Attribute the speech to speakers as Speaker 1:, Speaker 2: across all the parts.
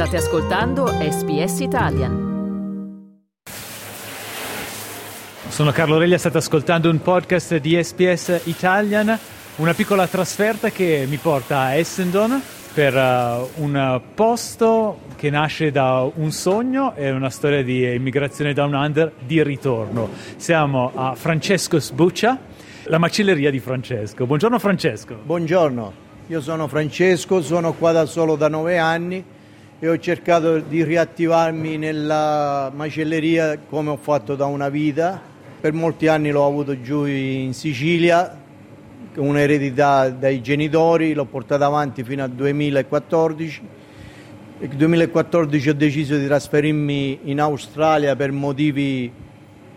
Speaker 1: State ascoltando SBS Italian.
Speaker 2: Sono Carlo Reglia, state ascoltando un podcast di SBS Italian, una piccola trasferta che mi porta a Essendon per uh, un posto che nasce da un sogno e una storia di immigrazione down under di ritorno. Siamo a Francesco's Buccia, la macelleria di Francesco. Buongiorno Francesco.
Speaker 3: Buongiorno, io sono Francesco, sono qua da solo da nove anni e ho cercato di riattivarmi nella macelleria come ho fatto da una vita. Per molti anni l'ho avuto giù in Sicilia, un'eredità dai genitori, l'ho portata avanti fino al 2014. Nel 2014 ho deciso di trasferirmi in Australia per motivi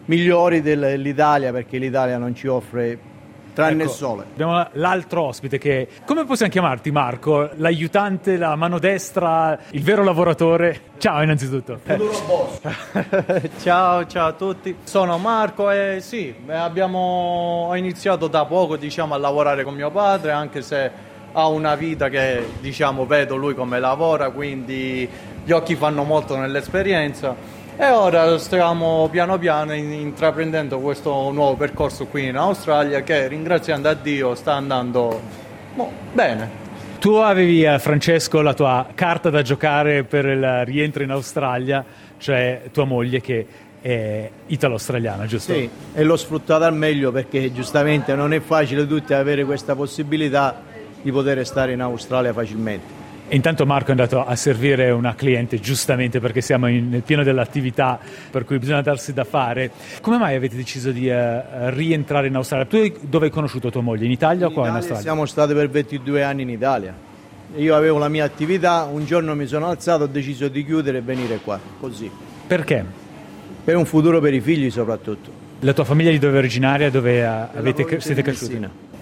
Speaker 3: migliori dell'Italia perché l'Italia non ci offre tranne
Speaker 2: Ecco,
Speaker 3: il sole.
Speaker 2: Abbiamo l'altro ospite che, come possiamo chiamarti Marco? L'aiutante, la mano destra, il vero lavoratore? Ciao innanzitutto.
Speaker 4: ciao, ciao a tutti. Sono Marco e sì, beh, abbiamo ho iniziato da poco diciamo, a lavorare con mio padre, anche se ha una vita che diciamo, vedo lui come lavora, quindi gli occhi fanno molto nell'esperienza. E ora stiamo piano piano in- intraprendendo questo nuovo percorso qui in Australia che ringraziando a Dio sta andando boh, bene.
Speaker 2: Tu avevi, eh, Francesco, la tua carta da giocare per il rientro in Australia, cioè tua moglie che è italo-australiana, giusto?
Speaker 3: Sì, e l'ho sfruttata al meglio perché giustamente non è facile tutti avere questa possibilità di poter stare in Australia facilmente.
Speaker 2: Intanto Marco è andato a servire una cliente, giustamente perché siamo in- nel pieno dell'attività, per cui bisogna darsi da fare. Come mai avete deciso di eh, rientrare in Australia? Tu dove hai conosciuto tua moglie? In Italia o
Speaker 3: In
Speaker 2: qua in
Speaker 3: Italia
Speaker 2: Australia?
Speaker 3: siamo stati per 22 anni in Italia. Io avevo la mia attività, un giorno mi sono alzato, ho deciso di chiudere e venire qua, così.
Speaker 2: Perché?
Speaker 3: Per un futuro per i figli soprattutto.
Speaker 2: La tua famiglia di dove è originaria? Dove eh, avete, siete cresciuti?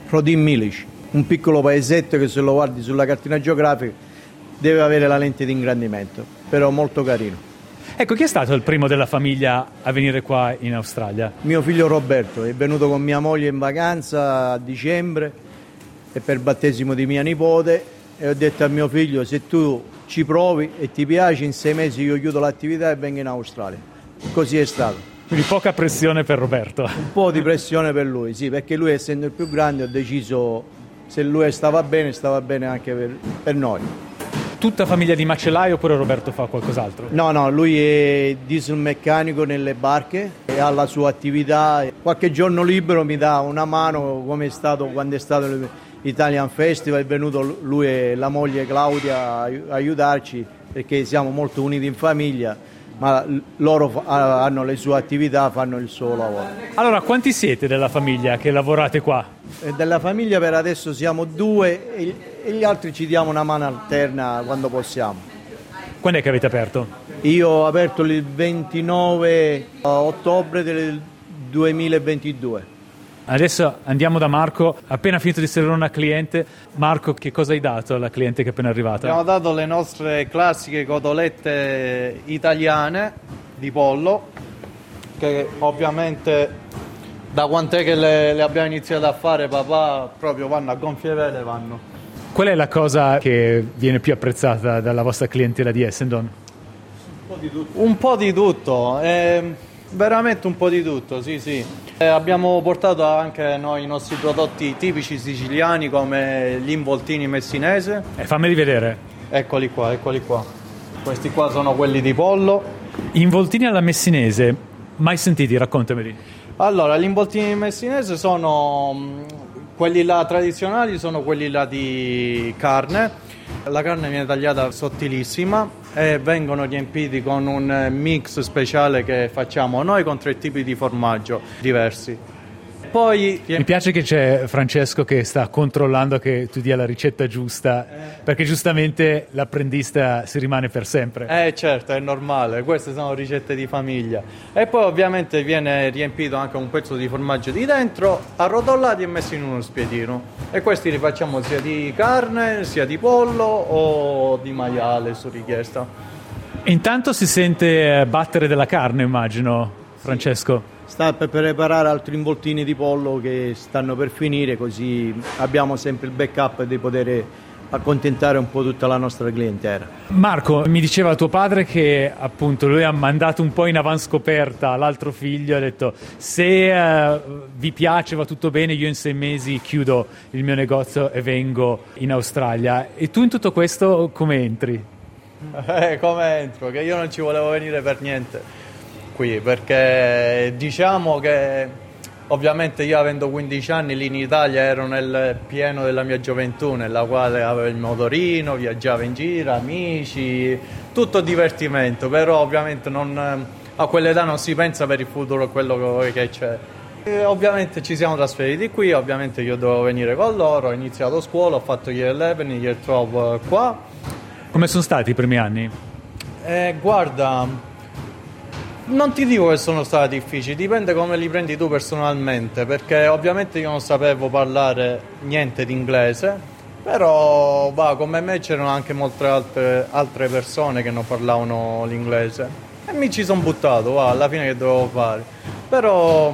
Speaker 3: Rodin Milic, un piccolo paesetto che se lo guardi sulla cartina geografica deve avere la lente di ingrandimento, però molto carino.
Speaker 2: Ecco, chi è stato il primo della famiglia a venire qua in Australia?
Speaker 3: Mio figlio Roberto è venuto con mia moglie in vacanza a dicembre e per il battesimo di mia nipote e ho detto a mio figlio se tu ci provi e ti piace in sei mesi io chiudo l'attività e vengo in Australia. Così è stato.
Speaker 2: Quindi poca pressione per Roberto.
Speaker 3: Un po' di pressione per lui, sì, perché lui essendo il più grande ho deciso se lui stava bene stava bene anche per, per noi.
Speaker 2: Tutta famiglia di macellaio oppure Roberto fa qualcos'altro?
Speaker 3: No, no, lui è diesel meccanico nelle barche e ha la sua attività. Qualche giorno libero mi dà una mano come è stato quando è stato l'Italian Festival, è venuto lui e la moglie Claudia a ai- aiutarci perché siamo molto uniti in famiglia, ma loro fa- hanno le sue attività, fanno il suo lavoro.
Speaker 2: Allora, quanti siete della famiglia che lavorate qua?
Speaker 3: E della famiglia per adesso siamo due e, e gli altri ci diamo una mano alterna quando possiamo.
Speaker 2: Quando è che avete aperto?
Speaker 3: Io ho aperto il 29 ottobre del 2022.
Speaker 2: Adesso andiamo da Marco, appena finito di servire una cliente. Marco, che cosa hai dato alla cliente che è appena arrivata?
Speaker 4: Abbiamo dato le nostre classiche cotolette italiane di pollo, che ovviamente da quant'è che le, le abbiamo iniziate a fare papà proprio vanno a gonfie vele vanno.
Speaker 2: Qual è la cosa che viene più apprezzata dalla vostra clientela di Essendon?
Speaker 4: Un po' di tutto, eh, veramente un po' di tutto, sì sì. Eh, abbiamo portato anche noi i nostri prodotti tipici siciliani come gli involtini messinese,
Speaker 2: Eh, fammeli vedere.
Speaker 4: eccoli qua, eccoli qua. Questi qua sono quelli di pollo.
Speaker 2: Involtini alla messinese, mai sentiti? Raccontameli.
Speaker 4: Allora, gli involtini messinese sono mh, quelli là tradizionali, sono quelli là di carne. La carne viene tagliata sottilissima e vengono riempiti con un mix speciale che facciamo noi con tre tipi di formaggio diversi. Poi
Speaker 2: Mi piace che c'è Francesco che sta controllando che tu dia la ricetta giusta, perché giustamente l'apprendista si rimane per sempre.
Speaker 4: Eh certo, è normale, queste sono ricette di famiglia. E poi ovviamente viene riempito anche un pezzo di formaggio di dentro, arrotolati e messi in uno spiedino. E questi li facciamo sia di carne, sia di pollo o di maiale su richiesta.
Speaker 2: Intanto si sente eh, battere della carne, immagino, Francesco.
Speaker 3: Sta per preparare altri involtini di pollo che stanno per finire, così abbiamo sempre il backup di poter accontentare un po' tutta la nostra clientela.
Speaker 2: Marco, mi diceva tuo padre che appunto lui ha mandato un po' in avanscoperta l'altro figlio, ha detto se uh, vi piace, va tutto bene, io in sei mesi chiudo il mio negozio e vengo in Australia. E tu in tutto questo come entri?
Speaker 4: Eh, come entro? Che io non ci volevo venire per niente qui, perché diciamo che Ovviamente io avendo 15 anni lì in Italia ero nel pieno della mia gioventù, nella quale avevo il motorino, viaggiavo in giro, amici, tutto divertimento, però ovviamente non, a quell'età non si pensa per il futuro quello che c'è. E ovviamente ci siamo trasferiti qui, ovviamente io dovevo venire con loro, ho iniziato scuola, ho fatto year 11, year 12 qua.
Speaker 2: Come sono stati i primi anni?
Speaker 4: Eh, guarda, non ti dico che sono stati difficili, dipende come li prendi tu personalmente, perché ovviamente io non sapevo parlare niente di inglese, però va, come me c'erano anche molte altre, altre, persone che non parlavano l'inglese e mi ci sono buttato, va, alla fine che dovevo fare. Però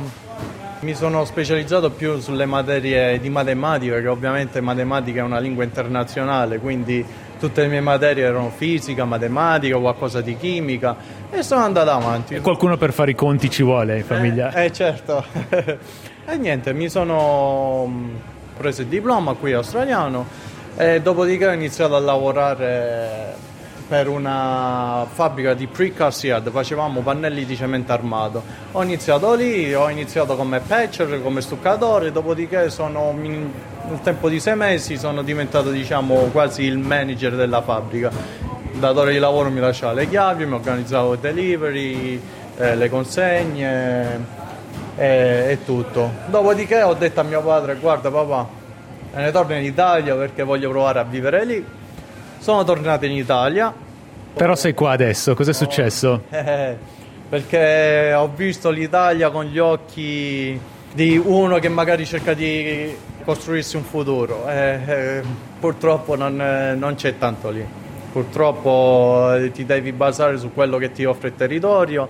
Speaker 4: mi sono specializzato più sulle materie di matematica, che ovviamente matematica è una lingua internazionale, quindi tutte le mie materie erano fisica, matematica, qualcosa di chimica e sono andato avanti.
Speaker 2: E qualcuno per fare i conti ci vuole in famiglia?
Speaker 4: Eh, eh certo. e niente, mi sono mm, preso il diploma qui australiano e dopodiché ho iniziato a lavorare per una fabbrica di precast yard, facevamo pannelli di cemento armato. Ho iniziato lì, ho iniziato come patcher, come stuccatore, dopodiché sono, nel tempo di sei mesi sono diventato diciamo, quasi il manager della fabbrica. Il datore di lavoro mi lasciava le chiavi, mi organizzavo i delivery, eh, le consegne e, e tutto. Dopodiché ho detto a mio padre, guarda papà, me ne torno in Italia perché voglio provare a vivere lì sono tornato in Italia.
Speaker 2: Però sei qua adesso, cos'è successo?
Speaker 4: Eh, perché ho visto l'Italia con gli occhi di uno che magari cerca di costruirsi un futuro. Eh, eh, purtroppo non, non, c'è tanto lì. Purtroppo eh, ti devi basare su quello che ti offre il territorio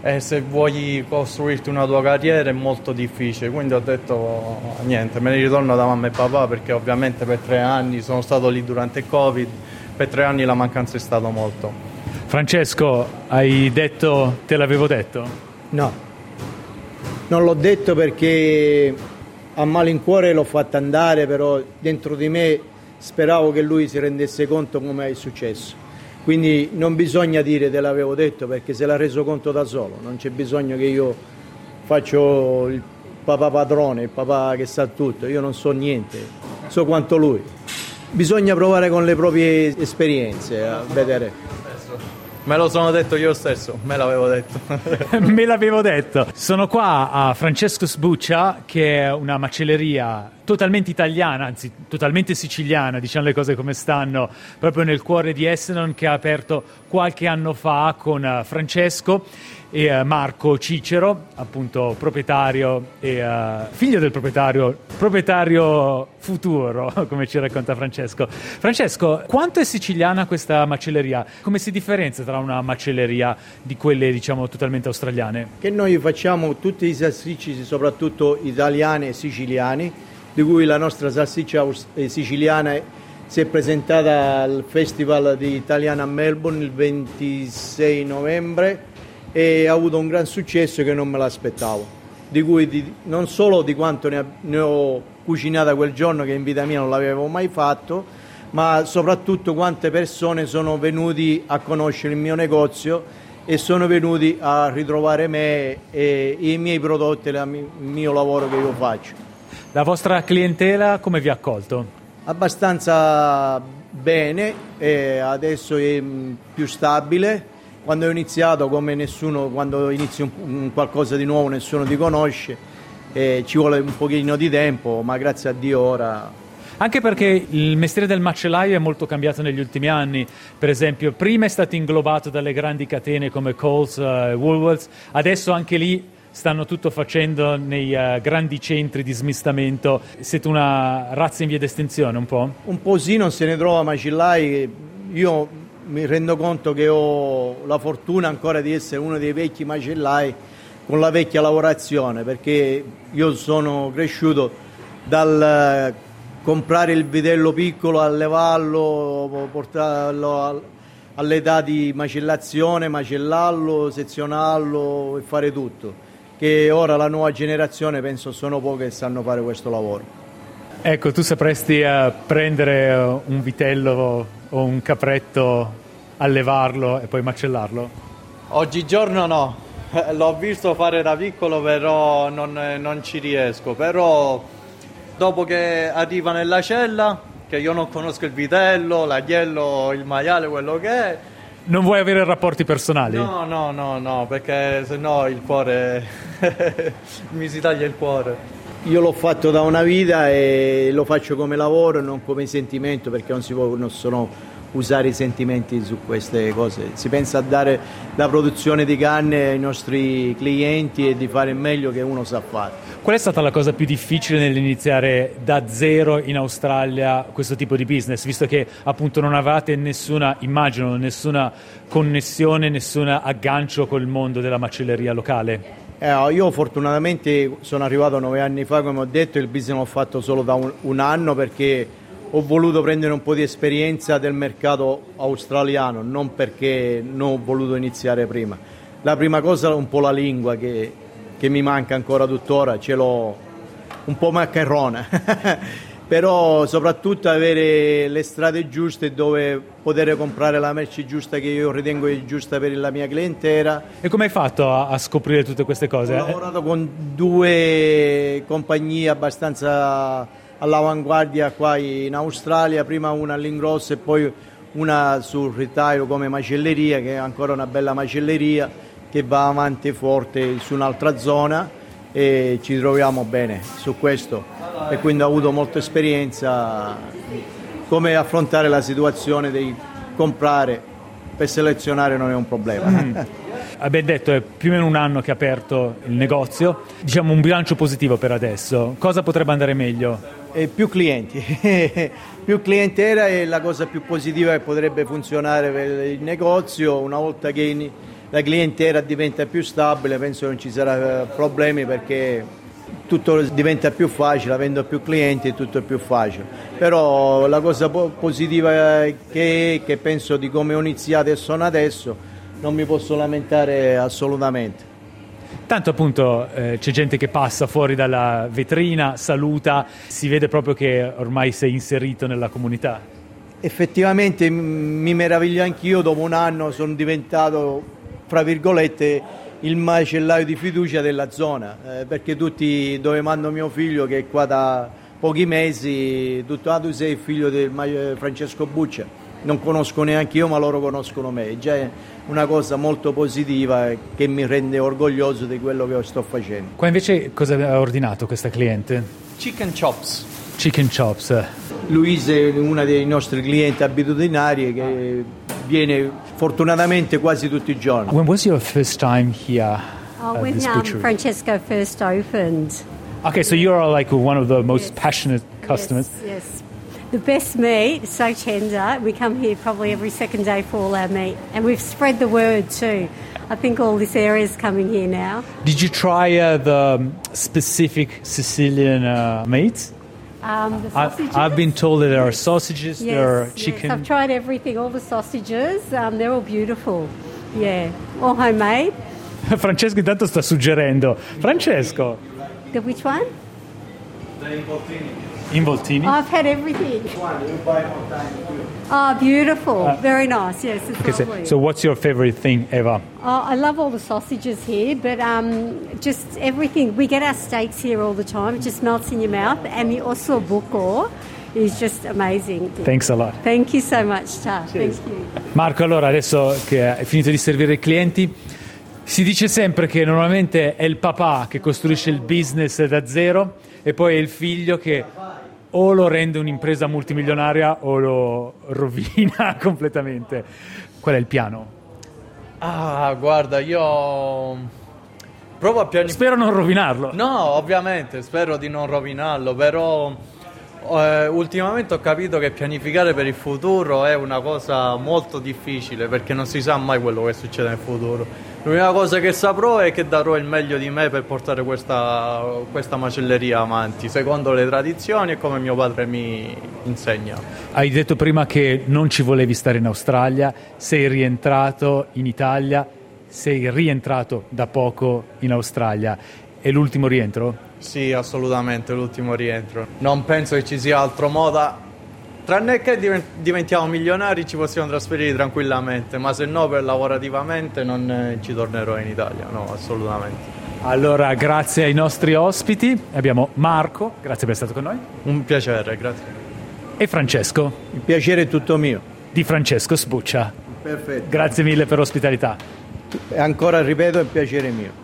Speaker 4: e se vuoi costruirti una tua carriera è molto difficile. Quindi ho detto niente, me ne ritorno da mamma e papà perché ovviamente per tre anni sono stato lì durante il Covid per tre anni la mancanza è stata molto.
Speaker 2: Francesco, hai detto te l'avevo detto?
Speaker 3: No, non l'ho detto perché a malincuore l'ho fatto andare, però dentro di me speravo che lui si rendesse conto come è successo. Quindi non bisogna dire te l'avevo detto perché se l'ha reso conto da solo, non c'è bisogno che io faccio il papà padrone, il papà che sa tutto, io non so niente, so quanto lui bisogna provare con le proprie esperienze a vedere.
Speaker 4: Me lo sono detto io stesso, me l'avevo detto.
Speaker 2: me l'avevo detto. Sono qua a Francesco Sbuccia, che è una macelleria totalmente italiana, anzi totalmente siciliana, diciamo le cose come stanno, proprio nel cuore di Essendon, che ha aperto qualche anno fa con eh, Francesco e uh, Marco Cicero, appunto proprietario e uh, figlio del proprietario, proprietario futuro, come ci racconta Francesco. Francesco, quanto è siciliana questa macelleria? Come si differenzia tra una macelleria di quelle, diciamo, totalmente australiane?
Speaker 3: Che noi facciamo tutti i salsicci, soprattutto italiani e siciliani, di cui la nostra salsiccia siciliana si è presentata al Festival di Italiana a Melbourne il 26 novembre e ha avuto un gran successo che non me l'aspettavo, di cui di, non solo di quanto ne, ne ho cucinata quel giorno che in vita mia non l'avevo mai fatto, ma soprattutto quante persone sono venuti a conoscere il mio negozio e sono venuti a ritrovare me e i miei prodotti e il mio lavoro che io faccio.
Speaker 2: La vostra clientela come vi ha accolto?
Speaker 3: Abbastanza bene, adesso è più stabile quando ho iniziato, come nessuno, quando inizi un, un qualcosa di nuovo, nessuno ti conosce, eh, ci vuole un pochino di tempo, ma grazie a Dio ora
Speaker 2: anche perché il mestiere del macellaio è molto cambiato negli ultimi anni. Per esempio, prima è stato inglobato dalle grandi catene come Coles e uh, Woolworths, adesso anche lì stanno tutto facendo nei uh, grandi centri di smistamento. Siete una razza in via d'estinzione un po'?
Speaker 3: Un po' sì, non se ne trova macellai. Io mi rendo conto che ho la fortuna ancora di essere uno dei vecchi macellai con la vecchia lavorazione perché io sono cresciuto dal comprare il vitello piccolo, allevarlo, portarlo all'età di macellazione, macellarlo, sezionarlo e fare tutto. Che ora la nuova generazione penso sono poche che sanno fare questo lavoro.
Speaker 2: Ecco, tu sapresti uh, prendere uh, un vitello o un capretto, allevarlo e poi macellarlo?
Speaker 4: Oggigiorno no, l'ho visto fare da piccolo però non, non ci riesco, però dopo che arriva nella cella, che io non conosco il vitello, l'agnello, il maiale, quello che è,
Speaker 2: non vuoi avere rapporti personali?
Speaker 4: No, no, no, no, perché sennò il cuore mi si taglia il cuore.
Speaker 3: Io l'ho fatto da una vita e lo faccio come lavoro e non come sentimento perché non si possono usare i sentimenti su queste cose. Si pensa a dare la produzione di carne ai nostri clienti e di fare il meglio che uno sa fare.
Speaker 2: Qual è stata la cosa più difficile nell'iniziare da zero in Australia questo tipo di business, visto che appunto non avevate nessuna, immagino, nessuna connessione, nessun aggancio col mondo della macelleria locale?
Speaker 3: Eh, io fortunatamente sono arrivato nove anni fa, come ho detto, il business l'ho fatto solo da un, un, anno perché ho voluto prendere un po' di esperienza del mercato australiano, non perché non ho voluto iniziare prima. La prima cosa è un po' la lingua che, che mi manca ancora tuttora, ce l'ho un po' maccherrona. però soprattutto avere le strade giuste dove poter comprare la merce giusta che io ritengo giusta per la mia clientela.
Speaker 2: E come hai fatto a, a scoprire tutte queste cose?
Speaker 3: Ho lavorato con due compagnie abbastanza all'avanguardia qua in Australia, prima una all'ingrosso e poi una sul retail come macelleria, che è ancora una bella macelleria che va avanti forte su un'altra zona e ci troviamo bene su questo e quindi ho avuto molta esperienza come affrontare la situazione di comprare per selezionare non è un problema. Mm.
Speaker 2: Abbiamo detto è più o meno un anno che è aperto il negozio, diciamo un bilancio positivo per adesso. Cosa potrebbe andare meglio?
Speaker 3: E più clienti, più clientela è la cosa più positiva che potrebbe funzionare per il negozio una volta che la clientela diventa più stabile, penso che non ci saranno eh, problemi perché tutto diventa più facile, avendo più clienti tutto è più facile. Però la cosa positiva che, che penso di come ho iniziato e sono adesso, non mi posso lamentare assolutamente.
Speaker 2: Tanto appunto eh, c'è gente che passa fuori dalla vetrina, saluta, si vede proprio che ormai sei inserito nella comunità.
Speaker 3: Effettivamente mi meraviglio anch'io, dopo un anno sono diventato fra virgolette, il macellaio di fiducia della zona, eh, perché tutti dove mando mio figlio che è qua da pochi mesi, tutto, ah tu sei il figlio di Francesco Buccia, non conosco neanche io ma loro conoscono me, è già una cosa molto positiva che mi rende orgoglioso di quello che sto facendo.
Speaker 2: Qua invece cosa ha ordinato questa cliente?
Speaker 4: Chicken chops.
Speaker 2: Chicken chops.
Speaker 3: Luisa è una dei nostri clienti abitudinari che viene fortunatamente quasi tutti i giorni.
Speaker 2: When was your first time here?
Speaker 5: Oh, when um, Francesco first opened.
Speaker 2: Okay, so you're like one of the most yes. passionate customers.
Speaker 5: Yes, yes. The best meat, so tender. We come here probably every second day for all our meat, and we've spread the word too. I think all this area is coming here now.
Speaker 2: Did you try uh, the specific Sicilian uh, meats?
Speaker 5: Um, the sausages.
Speaker 2: I, have been told that there are sausages, yes, there are chicken.
Speaker 5: Yes, I've tried everything, all the sausages. Um, they're all beautiful. Yeah, all homemade.
Speaker 2: Francesco intanto sta suggerendo. Francesco.
Speaker 5: The which one?
Speaker 3: The involtini.
Speaker 2: Involtini?
Speaker 5: I've had everything. Oh, beautiful. Uh, Very nice. Yes, it's
Speaker 2: okay, so, so, what's your favorite thing ever?
Speaker 5: Oh, I love all the sausages here, but um, just everything. We get our steaks here all the time. It just melts in your mouth. And the osso buco is just amazing.
Speaker 2: Thanks a lot.
Speaker 5: Thank you so much, Ta. Thank you.
Speaker 2: Marco, allora adesso che hai finito di servire i clienti, si dice sempre che normalmente è il papà che costruisce il business da zero e poi è il figlio che o lo rende un'impresa multimilionaria o lo rovina completamente. Qual è il piano?
Speaker 4: Ah, guarda, io provo a pianificare.
Speaker 2: Spero non rovinarlo.
Speaker 4: No, ovviamente, spero di non rovinarlo, però Eh, ultimamente ho capito che pianificare per il futuro è una cosa molto difficile perché non si sa mai quello che succede nel futuro. L'unica cosa che saprò è che darò il meglio di me per portare questa, questa macelleria avanti, secondo le tradizioni e come mio padre mi insegna.
Speaker 2: Hai detto prima che non ci volevi stare in Australia, sei rientrato in Italia, sei rientrato da poco in Australia. È l'ultimo rientro?
Speaker 4: Sì, assolutamente, l'ultimo rientro. Non penso che ci sia altro modo. Tranne che diventiamo milionari ci possiamo trasferire tranquillamente, ma se no per lavorativamente non eh, ci tornerò in Italia, no, assolutamente.
Speaker 2: Allora, grazie ai nostri ospiti. Abbiamo Marco, grazie per essere stato con noi.
Speaker 4: Un piacere, grazie.
Speaker 2: E Francesco.
Speaker 3: Il piacere è tutto mio.
Speaker 2: Di Francesco Sbuccia.
Speaker 3: Perfetto.
Speaker 2: Grazie mille per l'ospitalità.
Speaker 3: E ancora ripeto, è il piacere mio.